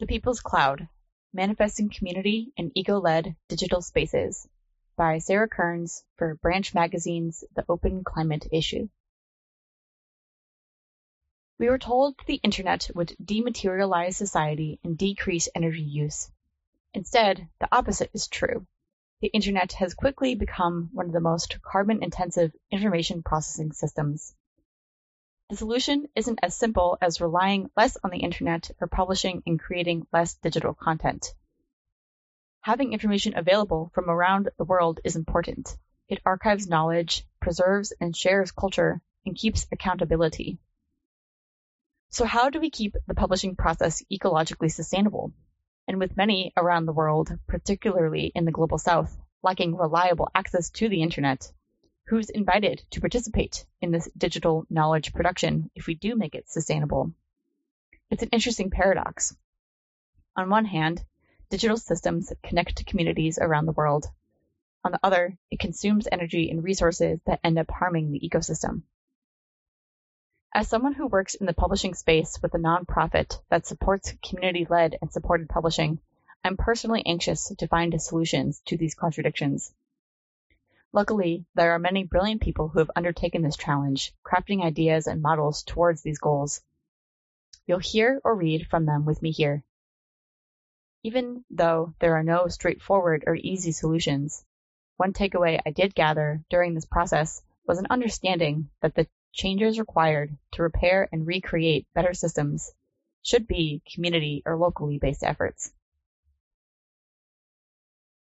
The People's Cloud Manifesting Community in Eco Led Digital Spaces by Sarah Kearns for Branch Magazine's The Open Climate issue. We were told the internet would dematerialize society and decrease energy use. Instead, the opposite is true. The internet has quickly become one of the most carbon intensive information processing systems. The solution isn't as simple as relying less on the internet or publishing and creating less digital content. Having information available from around the world is important. It archives knowledge, preserves and shares culture, and keeps accountability. So how do we keep the publishing process ecologically sustainable? And with many around the world, particularly in the global south, lacking reliable access to the internet, who's invited to participate in this digital knowledge production if we do make it sustainable. It's an interesting paradox. On one hand, digital systems connect to communities around the world. On the other, it consumes energy and resources that end up harming the ecosystem. As someone who works in the publishing space with a nonprofit that supports community led and supported publishing, I'm personally anxious to find solutions to these contradictions Luckily, there are many brilliant people who have undertaken this challenge, crafting ideas and models towards these goals. You'll hear or read from them with me here. Even though there are no straightforward or easy solutions, one takeaway I did gather during this process was an understanding that the changes required to repair and recreate better systems should be community or locally based efforts.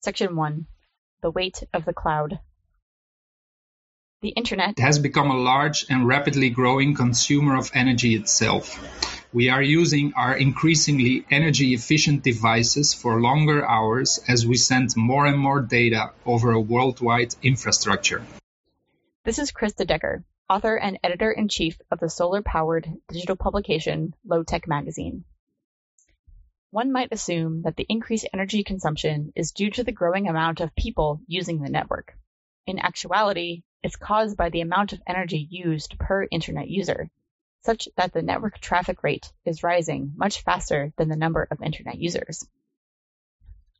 Section 1 the weight of the cloud. The Internet has become a large and rapidly growing consumer of energy itself. We are using our increasingly energy efficient devices for longer hours as we send more and more data over a worldwide infrastructure. This is Kris De Decker, author and editor in chief of the solar powered digital publication Low Tech Magazine. One might assume that the increased energy consumption is due to the growing amount of people using the network. In actuality, it's caused by the amount of energy used per internet user, such that the network traffic rate is rising much faster than the number of internet users.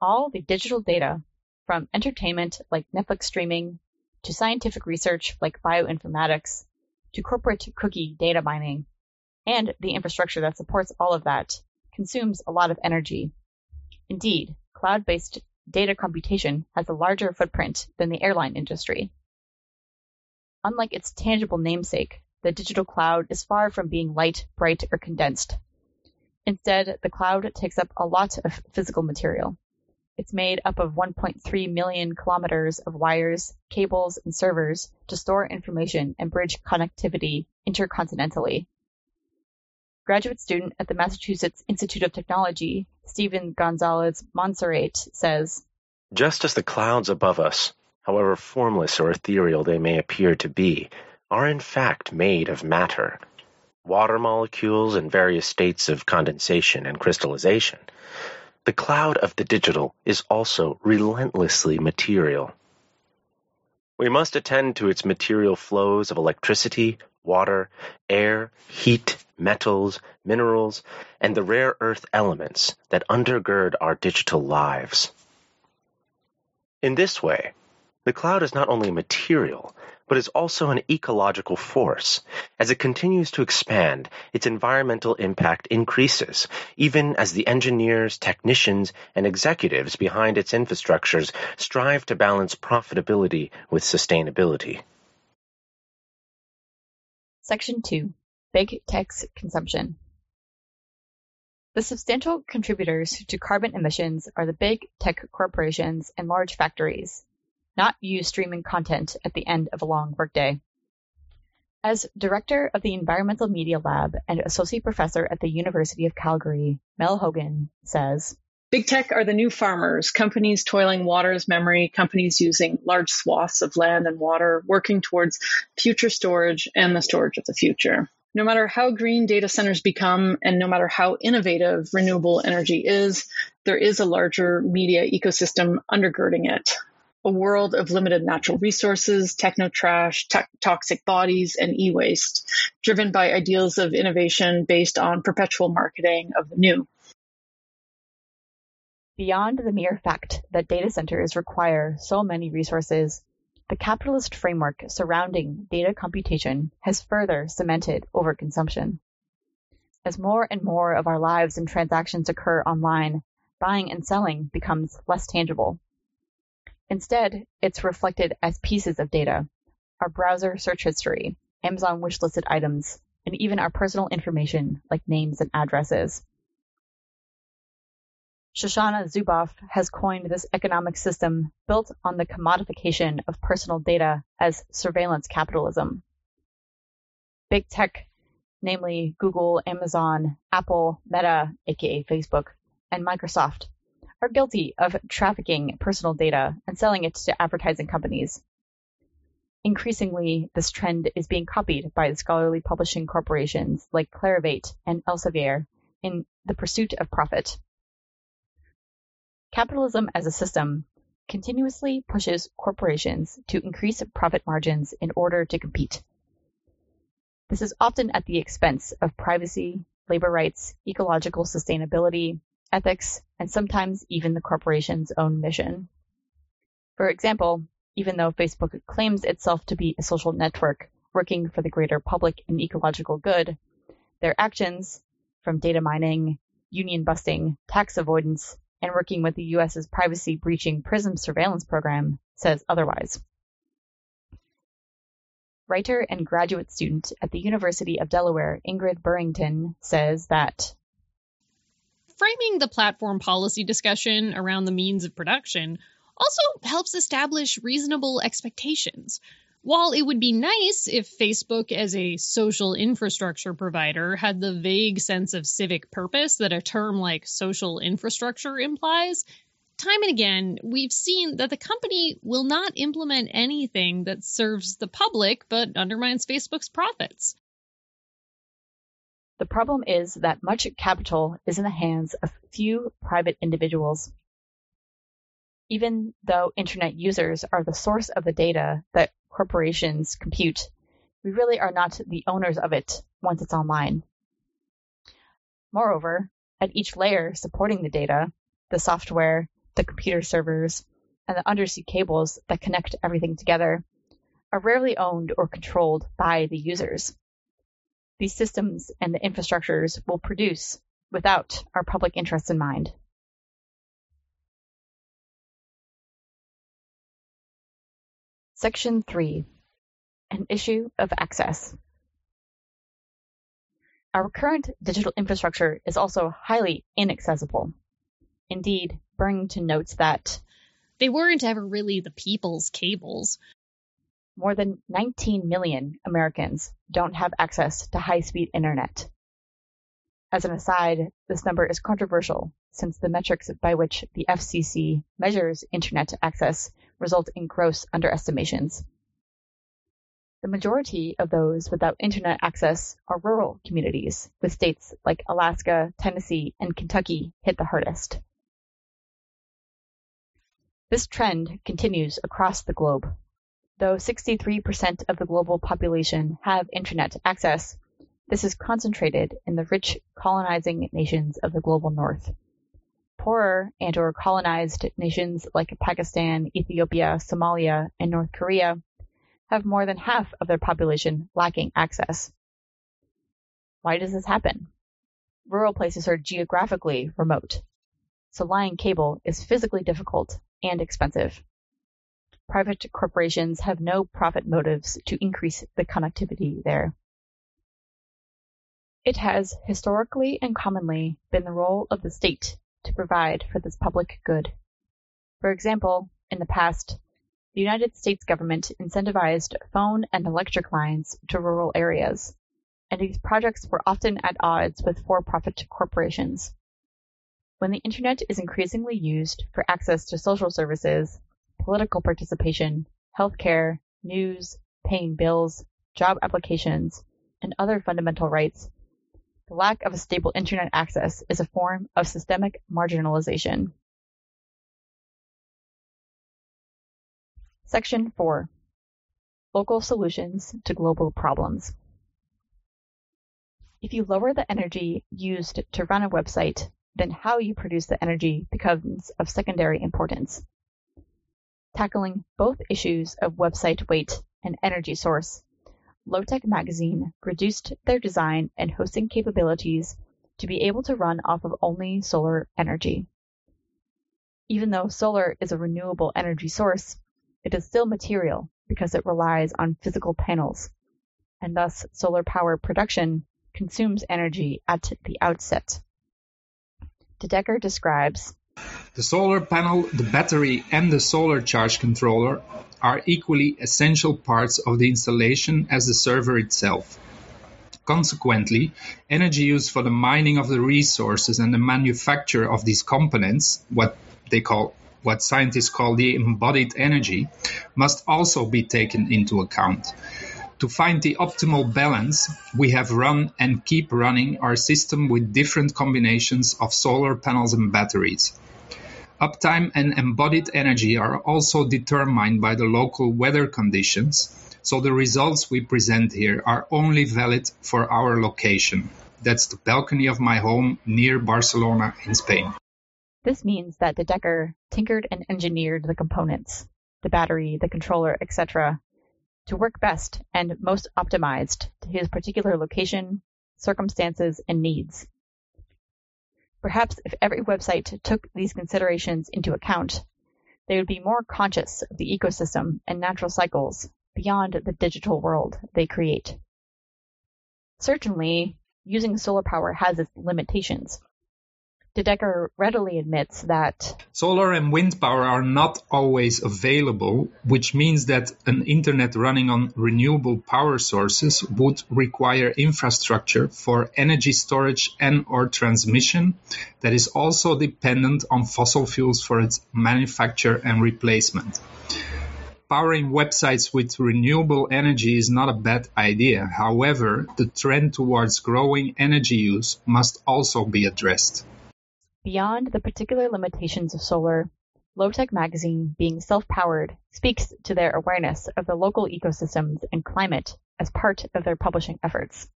All the digital data, from entertainment like Netflix streaming, to scientific research like bioinformatics, to corporate cookie data mining, and the infrastructure that supports all of that consumes a lot of energy. Indeed, cloud-based data computation has a larger footprint than the airline industry. Unlike its tangible namesake, the digital cloud is far from being light, bright, or condensed. Instead, the cloud takes up a lot of physical material. It's made up of 1.3 million kilometers of wires, cables, and servers to store information and bridge connectivity intercontinentally Graduate student at the Massachusetts Institute of Technology, Steven Gonzalez Monserrate, says Just as the clouds above us, however formless or ethereal they may appear to be, are in fact made of matter, water molecules in various states of condensation and crystallization, the cloud of the digital is also relentlessly material. We must attend to its material flows of electricity, water, air, heat, metals, minerals, and the rare earth elements that undergird our digital lives. In this way, the cloud is not only material, but is also an ecological force. As it continues to expand, its environmental impact increases, even as the engineers, technicians, and executives behind its infrastructures strive to balance profitability with sustainability. Section 2 Big Tech's Consumption The substantial contributors to carbon emissions are the big tech corporations and large factories, not you streaming content at the end of a long workday. As director of the Environmental Media Lab and associate professor at the University of Calgary, Mel Hogan says, Big tech are the new farmers, companies toiling water's memory, companies using large swaths of land and water, working towards future storage and the storage of the future. No matter how green data centers become and no matter how innovative renewable energy is, there is a larger media ecosystem undergirding it. A world of limited natural resources, techno trash, toxic bodies, and e waste, driven by ideals of innovation based on perpetual marketing of the new. Beyond the mere fact that data centers require so many resources, the capitalist framework surrounding data computation has further cemented overconsumption. As more and more of our lives and transactions occur online, buying and selling becomes less tangible. Instead, it's reflected as pieces of data, our browser search history, Amazon wishlisted items, and even our personal information like names and addresses. Shoshana Zuboff has coined this economic system built on the commodification of personal data as surveillance capitalism. Big tech, namely Google, Amazon, Apple, Meta, aka Facebook, and Microsoft, are guilty of trafficking personal data and selling it to advertising companies. Increasingly, this trend is being copied by scholarly publishing corporations like Clarivate and Elsevier in the pursuit of profit. Capitalism as a system continuously pushes corporations to increase profit margins in order to compete. This is often at the expense of privacy, labor rights, ecological sustainability, ethics, and sometimes even the corporation's own mission. For example, even though Facebook claims itself to be a social network working for the greater public and ecological good, their actions, from data mining, union busting, tax avoidance, and working with the U.S.'s privacy breaching PRISM surveillance program says otherwise. Writer and graduate student at the University of Delaware, Ingrid Burrington, says that framing the platform policy discussion around the means of production also helps establish reasonable expectations. While it would be nice if Facebook, as a social infrastructure provider, had the vague sense of civic purpose that a term like social infrastructure implies, time and again, we've seen that the company will not implement anything that serves the public but undermines Facebook's profits. The problem is that much capital is in the hands of few private individuals even though internet users are the source of the data that corporations compute, we really are not the owners of it once it's online. Moreover, at each layer supporting the data, the software, the computer servers, and the undersea cables that connect everything together are rarely owned or controlled by the users. These systems and the infrastructures will produce without our public interests in mind. Section 3 An issue of access. Our current digital infrastructure is also highly inaccessible. Indeed, Burrington notes that they weren't ever really the people's cables. More than 19 million Americans don't have access to high speed internet. As an aside, this number is controversial since the metrics by which the FCC measures internet access result in gross underestimations. The majority of those without internet access are rural communities, with states like Alaska, Tennessee, and Kentucky hit the hardest. This trend continues across the globe. Though 63% of the global population have internet access, this is concentrated in the rich colonizing nations of the global north. Poorer and/or colonized nations like Pakistan, Ethiopia, Somalia, and North Korea have more than half of their population lacking access. Why does this happen? Rural places are geographically remote, so laying cable is physically difficult and expensive. Private corporations have no profit motives to increase the connectivity there. It has historically and commonly been the role of the state to provide for this public good. For example, in the past, the United States government incentivized phone and electric lines to rural areas, and these projects were often at odds with for-profit corporations. When the internet is increasingly used for access to social services, political participation, healthcare, news, paying bills, job applications, and other fundamental rights, the lack of a stable internet access is a form of systemic marginalization. Section 4 Local Solutions to Global Problems. If you lower the energy used to run a website, then how you produce the energy becomes of secondary importance. Tackling both issues of website weight and energy source, Lowtech Magazine reduced their design and hosting capabilities to be able to run off of only solar energy. Even though solar is a renewable energy source, it is still material because it relies on physical panels, and thus solar power production consumes energy at the outset. De Decker describes The solar panel, the battery, and the solar charge controller are equally essential parts of the installation as the server itself. Consequently, energy used for the mining of the resources and the manufacture of these components, what they call what scientists call the embodied energy, must also be taken into account. To find the optimal balance, we have run and keep running our system with different combinations of solar panels and batteries. Uptime and embodied energy are also determined by the local weather conditions, so the results we present here are only valid for our location. That's the balcony of my home near Barcelona in Spain. This means that De Decker tinkered and engineered the components, the battery, the controller, etc., to work best and most optimized to his particular location, circumstances, and needs. Perhaps if every website took these considerations into account, they would be more conscious of the ecosystem and natural cycles beyond the digital world they create. Certainly, using solar power has its limitations. De Decker readily admits that solar and wind power are not always available, which means that an internet running on renewable power sources would require infrastructure for energy storage and or transmission that is also dependent on fossil fuels for its manufacture and replacement. Powering websites with renewable energy is not a bad idea. However, the trend towards growing energy use must also be addressed. Beyond the particular limitations of solar, Low-Tech Magazine, being self-powered, speaks to their awareness of the local ecosystems and climate as part of their publishing efforts.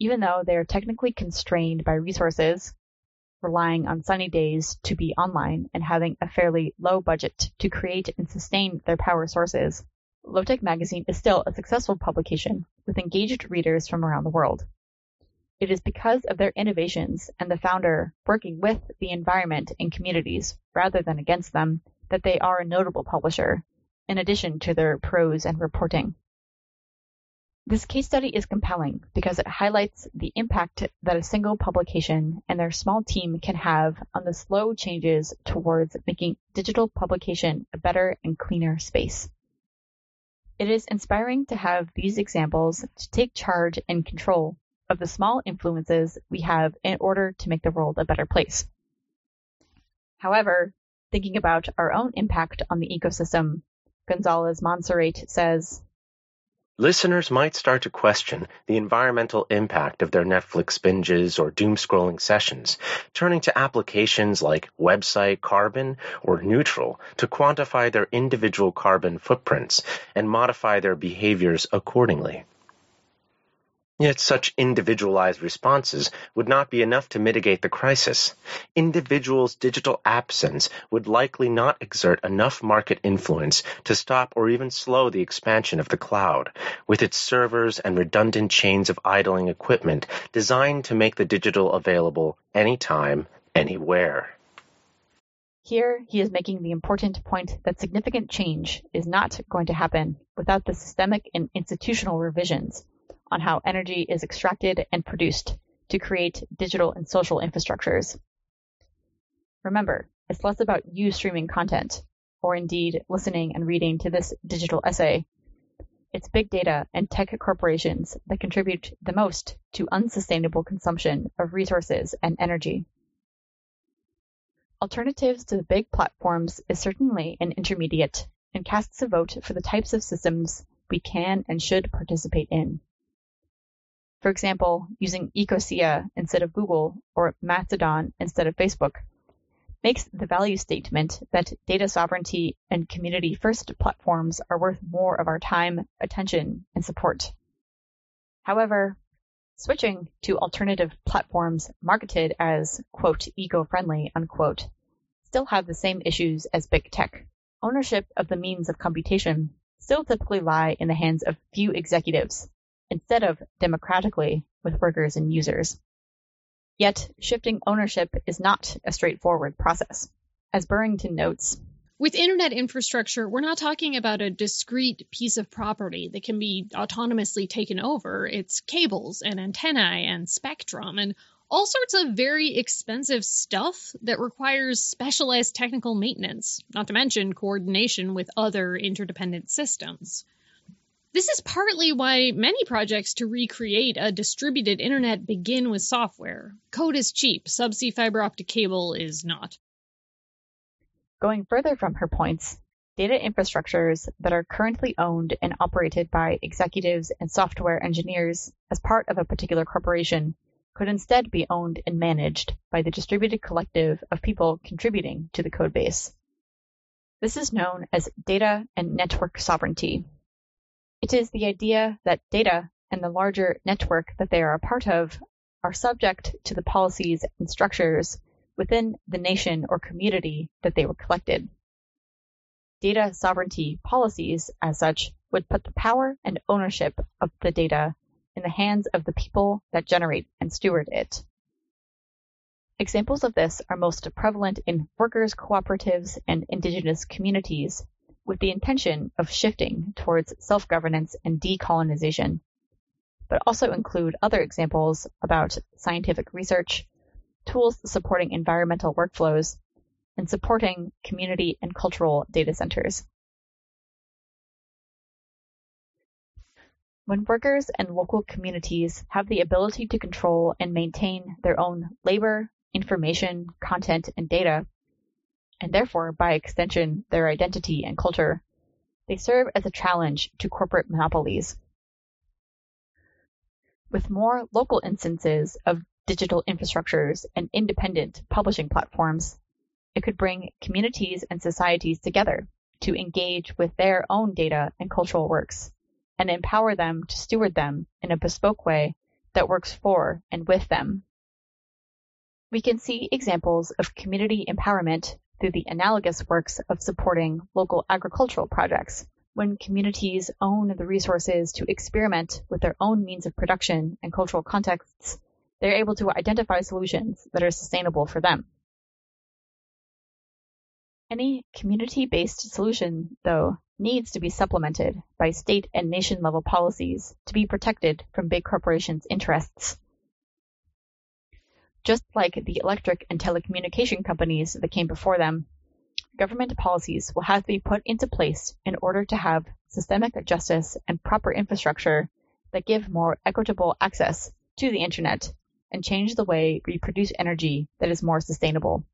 Even though they are technically constrained by resources, relying on sunny days to be online and having a fairly low budget to create and sustain their power sources, Low-Tech Magazine is still a successful publication with engaged readers from around the world. It is because of their innovations and the founder working with the environment and communities rather than against them that they are a notable publisher, in addition to their prose and reporting. This case study is compelling because it highlights the impact that a single publication and their small team can have on the slow changes towards making digital publication a better and cleaner space. It is inspiring to have these examples to take charge and control of the small influences we have in order to make the world a better place. However, thinking about our own impact on the ecosystem, Gonzalez Monserrate says, Listeners might start to question the environmental impact of their Netflix binges or doom scrolling sessions, turning to applications like Website Carbon or Neutral to quantify their individual carbon footprints and modify their behaviors accordingly. Yet such individualized responses would not be enough to mitigate the crisis. Individuals' digital absence would likely not exert enough market influence to stop or even slow the expansion of the cloud, with its servers and redundant chains of idling equipment designed to make the digital available anytime, anywhere. Here, he is making the important point that significant change is not going to happen without the systemic and institutional revisions on how energy is extracted and produced to create digital and social infrastructures. Remember, it's less about you streaming content, or indeed listening and reading to this digital essay. It's big data and tech corporations that contribute the most to unsustainable consumption of resources and energy. Alternatives to the big platforms is certainly an intermediate and casts a vote for the types of systems we can and should participate in. For example, using Ecosia instead of Google or Mastodon instead of Facebook makes the value statement that data sovereignty and community first platforms are worth more of our time, attention, and support. However, Switching to alternative platforms marketed as, quote, eco-friendly, unquote, still have the same issues as big tech. Ownership of the means of computation still typically lie in the hands of few executives, instead of democratically with workers and users. Yet, shifting ownership is not a straightforward process. As Burrington notes, with internet infrastructure, we're not talking about a discrete piece of property that can be autonomously taken over. It's cables and antennae and spectrum and all sorts of very expensive stuff that requires specialized technical maintenance, not to mention coordination with other interdependent systems. This is partly why many projects to recreate a distributed internet begin with software. Code is cheap, subsea fiber optic cable is not. Going further from her points, data infrastructures that are currently owned and operated by executives and software engineers as part of a particular corporation could instead be owned and managed by the distributed collective of people contributing to the codebase. This is known as data and network sovereignty. It is the idea that data and the larger network that they are a part of are subject to the policies and structures within the nation or community that they were collected. Data sovereignty policies, as such, would put the power and ownership of the data in the hands of the people that generate and steward it. Examples of this are most prevalent in workers' cooperatives and indigenous communities, with the intention of shifting towards self governance and decolonization, but also include other examples about scientific research, tools supporting environmental workflows, and supporting community and cultural data centers. When workers and local communities have the ability to control and maintain their own labor, information, content, and data, and therefore, by extension, their identity and culture, they serve as a challenge to corporate monopolies. With more local instances of digital infrastructures, and independent publishing platforms, it could bring communities and societies together to engage with their own data and cultural works and empower them to steward them in a bespoke way that works for and with them. We can see examples of community empowerment through the analogous works of supporting local agricultural projects when communities own the resources to experiment with their own means of production and cultural contexts they're able to identify solutions that are sustainable for them. Any community-based solution, though, needs to be supplemented by state and nation level policies to be protected from big corporations' interests. Just like the electric and telecommunication companies that came before them, government policies will have to be put into place in order to have systemic justice and proper infrastructure that give more equitable access to the internet and change the way we produce energy that is more sustainable.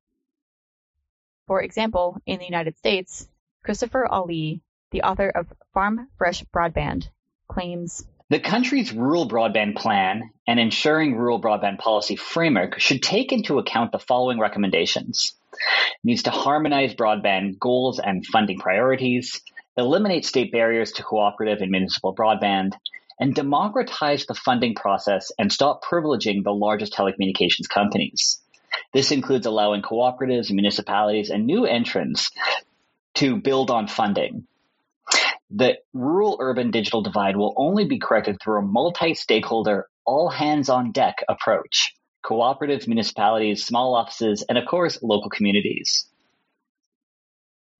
For example, in the United States, Christopher Ali, the author of Farm Fresh Broadband, claims the country's rural broadband plan and ensuring rural broadband policy framework should take into account the following recommendations. It needs to harmonize broadband goals and funding priorities, eliminate state barriers to cooperative and municipal broadband, and democratize the funding process and stop privileging the largest telecommunications companies. This includes allowing cooperatives, municipalities, and new entrants to build on funding. The rural urban digital divide will only be corrected through a multi stakeholder, all hands on deck approach. Cooperatives, municipalities, small offices, and of course, local communities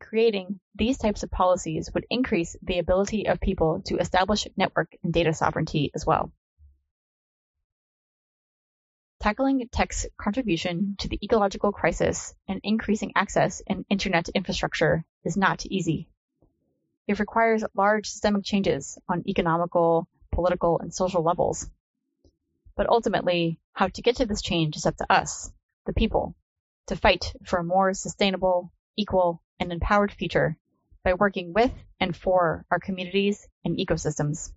creating these types of policies would increase the ability of people to establish network and data sovereignty as well. Tackling tech's contribution to the ecological crisis and increasing access in internet infrastructure is not easy. It requires large systemic changes on economical, political, and social levels. But ultimately, how to get to this change is up to us, the people, to fight for a more sustainable, equal, and empowered future by working with and for our communities and ecosystems.